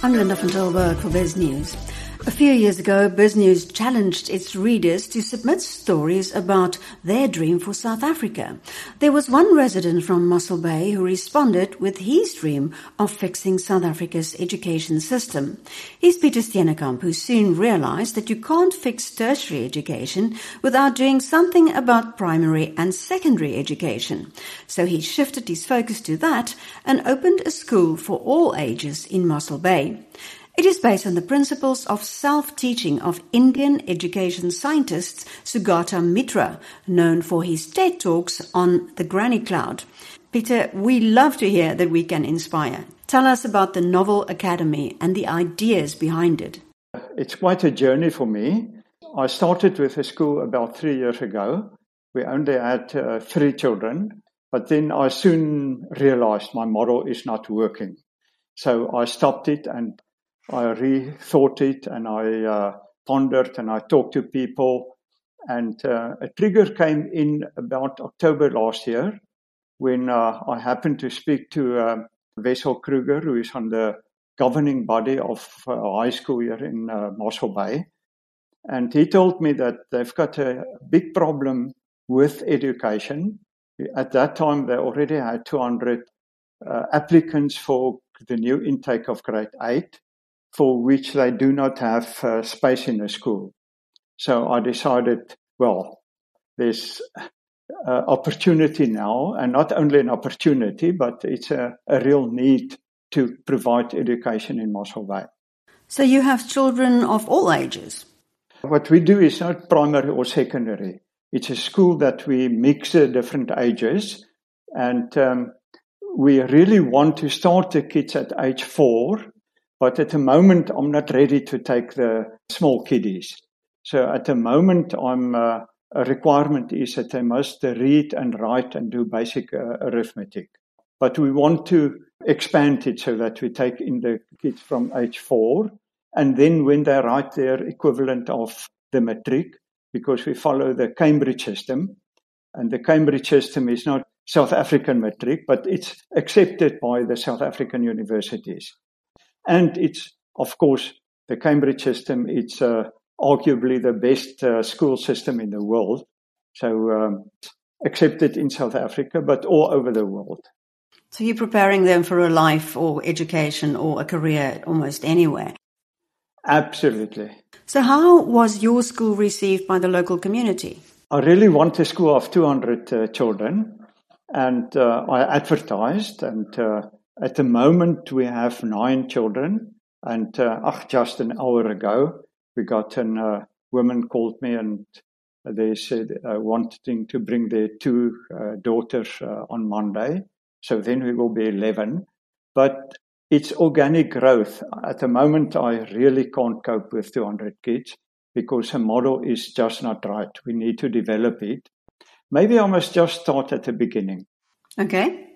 I'm Linda van Tilburg for BizNews. A few years ago, BizNews challenged its readers to submit stories about their dream for South Africa. There was one resident from Mossel Bay who responded with his dream of fixing South Africa's education system. He's Pieter Steenekamp, who soon realized that you can't fix tertiary education without doing something about primary and secondary education. So he shifted his focus to that and opened a school for all ages in Mossel Bay. It is based on the principles of self-teaching of Indian education scientist Sugata Mitra, known for his TED Talks on the Granny Cloud. Pieter, we love to hear that we can inspire. Tell us about the Novel Academy and the ideas behind it. It's quite a journey for me. I started with a school about three years ago. We only had uh, three children, but then I soon realized my model is not working. So I stopped it and I rethought it and I uh, pondered and I talked to people. And uh, a trigger came in about October last year when uh, I happened to speak to uh, Kruger, who is on the governing body of uh, high school here in uh, Bay. And he told me that they've got a big problem with education. At that time, they already had 200 uh, applicants for the new intake of grade 8 for which they do not have uh, space in the school. So I decided, well, there's uh, opportunity now, and not only an opportunity, but it's a, a real need to provide education in Mossel Bay. So you have children of all ages? What we do is not primary or secondary. It's a school that we mix the different ages, and um, we really want to start the kids at age four but at the moment, I'm not ready to take the small kiddies. So at the moment, I'm uh, a requirement is that they must read and write and do basic uh, arithmetic. But we want to expand it so that we take in the kids from age four. And then when they write their equivalent of the matric, because we follow the Cambridge system, and the Cambridge system is not South African matric, but it's accepted by the South African universities. And it's, of course, the Cambridge system. It's uh, arguably the best uh, school system in the world. So um, accepted in South Africa, but all over the world. So you're preparing them for a life or education or a career almost anywhere. Absolutely. So how was your school received by the local community? I really want a school of 200 uh, children and uh, I advertised and uh, at the moment, we have nine children, and uh, just an hour ago, we got a uh, woman called me and they said uh, wanting to bring their two uh, daughters uh, on Monday. So then we will be 11. But it's organic growth. At the moment, I really can't cope with 200 kids because the model is just not right. We need to develop it. Maybe I must just start at the beginning. Okay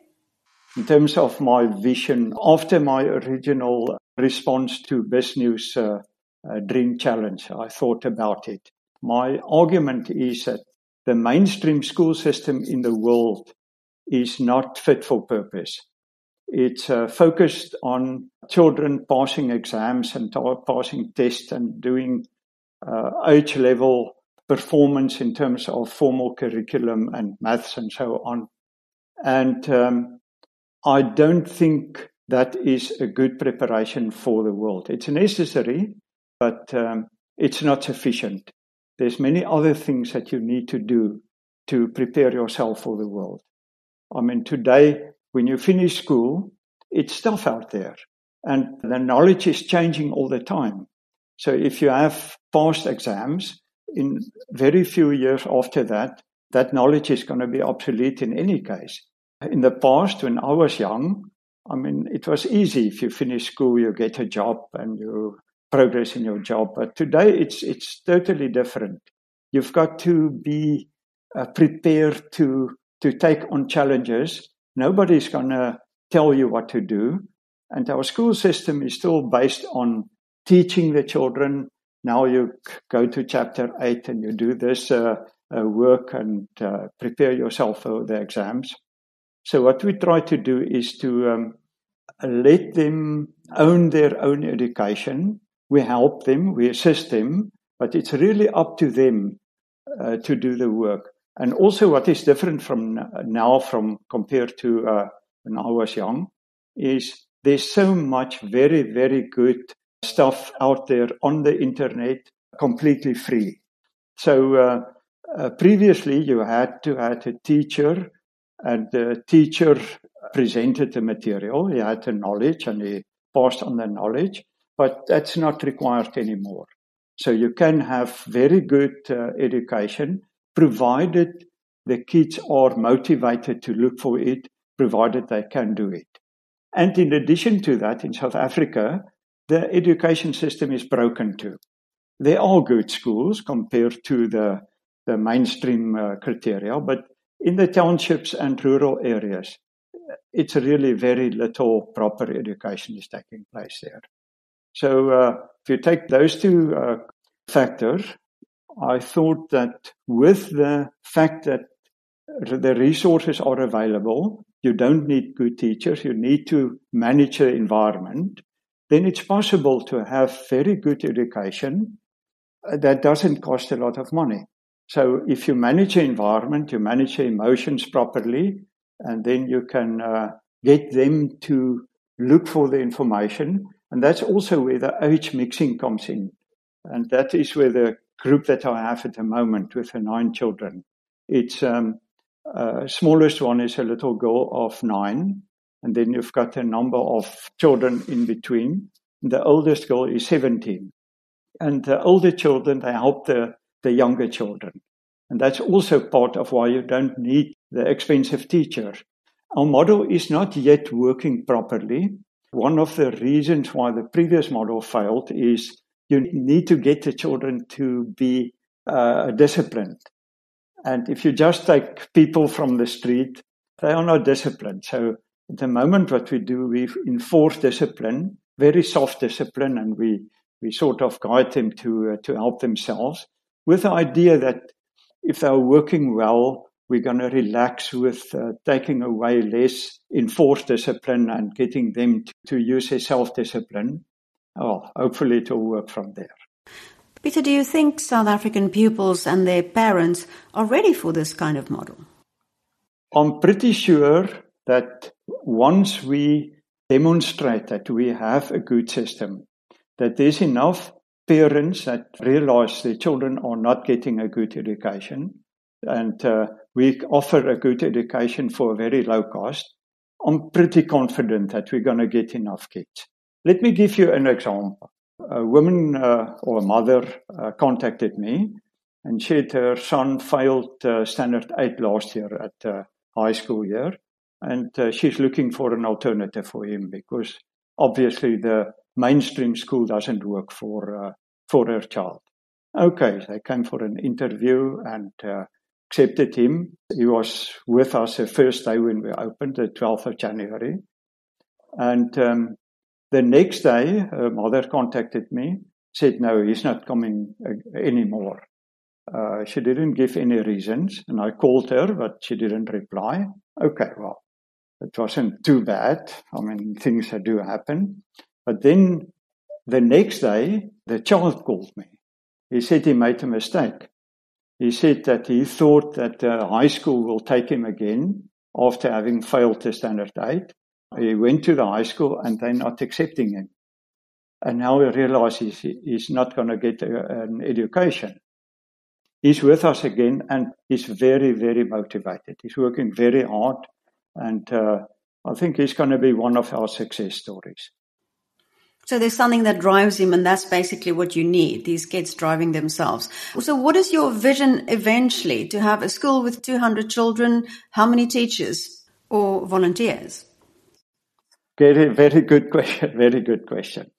in terms of my vision after my original response to BizNews uh, uh, Dream Challenge. I thought about it. My argument is that the mainstream school system in the world is not fit for purpose. It's uh, focused on children passing exams and passing tests and doing uh, age level performance in terms of formal curriculum and maths and so on. And um, I don't think that is a good preparation for the world. It's necessary, but um, it's not sufficient. There's many other things that you need to do to prepare yourself for the world. I mean, today, when you finish school, it's stuff out there and the knowledge is changing all the time. So if you have passed exams in very few years after that, that knowledge is going to be obsolete in any case. In the past, when I was young, I mean, it was easy. If you finish school, you get a job and you progress in your job. But today, it's it's totally different. You've got to be uh, prepared to to take on challenges. Nobody's going to tell you what to do, and our school system is still based on teaching the children. Now you go to chapter eight and you do this uh, uh, work and uh, prepare yourself for the exams. So what we try to do is to um, let them own their own education. We help them, we assist them, but it's really up to them uh, to do the work. And also, what is different from now, from compared to uh, when I was young, is there's so much very, very good stuff out there on the internet, completely free. So uh, uh, previously, you had to have a teacher, and the teacher presented the material. He had the knowledge, and he passed on the knowledge. But that's not required anymore. So you can have very good uh, education, provided the kids are motivated to look for it, provided they can do it. And in addition to that, in South Africa, the education system is broken too. There are good schools compared to the, the mainstream uh, criteria, but in the townships and rural areas, it's really very little proper education is taking place there. So uh, if you take those two uh, factors, I thought that with the fact that the resources are available, you don't need good teachers, you need to manage the environment, then it's possible to have very good education uh, that doesn't cost a lot of money. So if you manage the environment, you manage the emotions properly, and then you can uh, get them to look for the information. And that's also where the age mixing comes in. And that is where the group that I have at the moment with the nine children, it's um, uh, smallest one is a little girl of nine, and then you've got a number of children in between. The oldest girl is 17. And the older children, they help the, the younger children. And that's also part of why you don't need the expensive teacher. Our model is not yet working properly. One of the reasons why the previous model failed is you need to get the children to be uh, disciplined. And if you just take people from the street, they are not disciplined. So at the moment, what we do, we enforce discipline, very soft discipline, and we, we sort of guide them to, uh, to help themselves with the idea that if they're working well, we're going to relax with uh, taking away less enforced discipline and getting them to, to use their self discipline. Well, hopefully it will work from there. Pieter, do you think South African pupils and their parents are ready for this kind of model? I'm pretty sure that once we demonstrate that we have a good system, that there's enough parents that realize their children are not getting a good education, and uh, we offer a good education for a very low cost, I'm pretty confident that we're going to get enough kids. Let me give you an example. A woman uh, or a mother uh, contacted me and said her son failed uh, standard 8 last year at uh, high school year. And uh, she's looking for an alternative for him because obviously the mainstream school doesn't work for uh, for her child okay they came for an interview and accepted him he was with us the first day when we opened the 12th of january and um, the next day, her mother contacted me, said, no, he's not coming uh, anymore. Uh, she didn't give any reasons, and I called her, but she didn't reply. Okay, well, it wasn't too bad. I mean, things do happen. But then the next day, the child called me. He said he made a mistake. He said that he thought that uh, high school will take him again after having failed the standard eight. He went to the high school and they're not accepting him. And now he realizes he's not going to get a, an education. He's with us again and he's very, very motivated. He's working very hard. And uh, I think he's going to be one of our success stories. So there's something that drives him, and that's basically what you need these kids driving themselves. So, what is your vision eventually to have a school with 200 children? How many teachers or volunteers? Very, very good question. Very good question.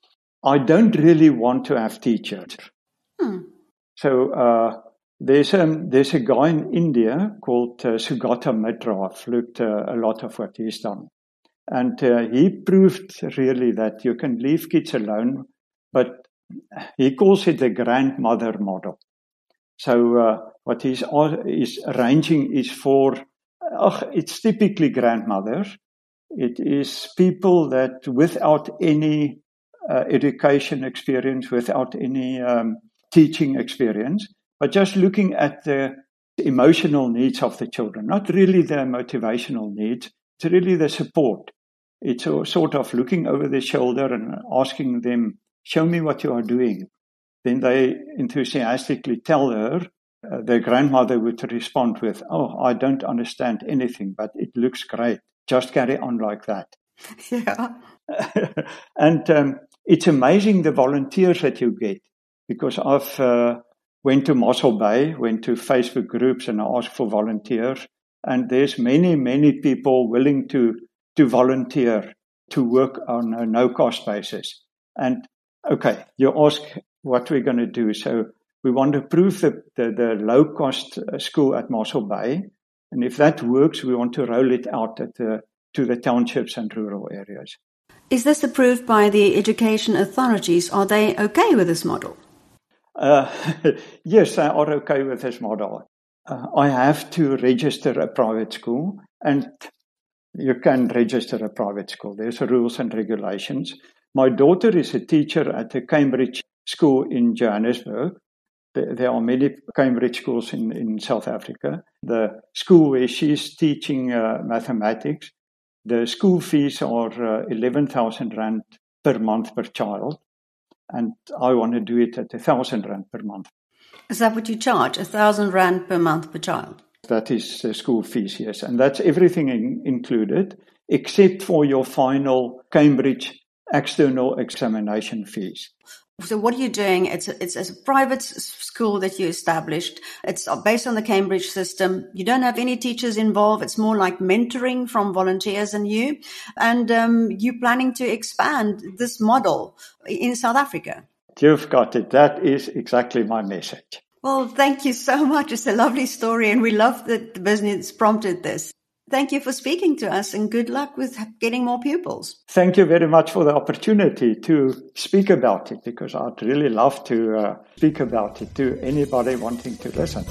I don't really want to have teachers. Hmm. So uh, there's a there's a guy in India called uh, Sugata Mitra. I've looked uh, a lot of what he's done, and uh, he proved really that you can leave kids alone, but he calls it the grandmother model. So uh, what he's is arranging is for, it's typically grandmothers, it is people that without any uh, education experience, without any um, teaching experience, but just looking at the emotional needs of the children, not really their motivational needs, it's really the support. It's a sort of looking over their shoulder and asking them, show me what you are doing. Then they enthusiastically tell her, uh, their grandmother would respond with, Oh, I don't understand anything, but it looks great. Just carry on like that. Yeah. and um, it's amazing the volunteers that you get because I've uh, went to Mossel Bay, went to Facebook groups and asked for volunteers. And there's many, many people willing to, to volunteer to work on a no cost basis. And okay, you ask what we're going to do. So we want to prove the, the, the low cost uh, school at Mossel Bay. And if that works, we want to roll it out the, to the townships and rural areas. Is this approved by the education authorities? Are they okay with this model? Uh, yes, they are okay with this model. Uh, I have to register a private school, and you can register a private school. There's rules and regulations. My daughter is a teacher at the Cambridge School in Johannesburg. There are many Cambridge schools in, in South Africa. The school where she's teaching uh, mathematics, the school fees are uh, 11,000 Rand per month per child and I want to do it at a thousand rand per month. Is that what you charge? A thousand rand per month per child? That is the school fees, yes, and that's everything in, included except for your final Cambridge external examination fees. So what are you doing? It's a, it's a private school that you established. It's based on the Cambridge system. You don't have any teachers involved. It's more like mentoring from volunteers and you. And um, you're planning to expand this model in South Africa. You've got it. That is exactly my message. Well, thank you so much. It's a lovely story, and we love that the BizNews prompted this. Thank you for speaking to us and good luck with getting more pupils. Thank you very much for the opportunity to speak about it because I'd really love to uh, speak about it to anybody wanting to listen.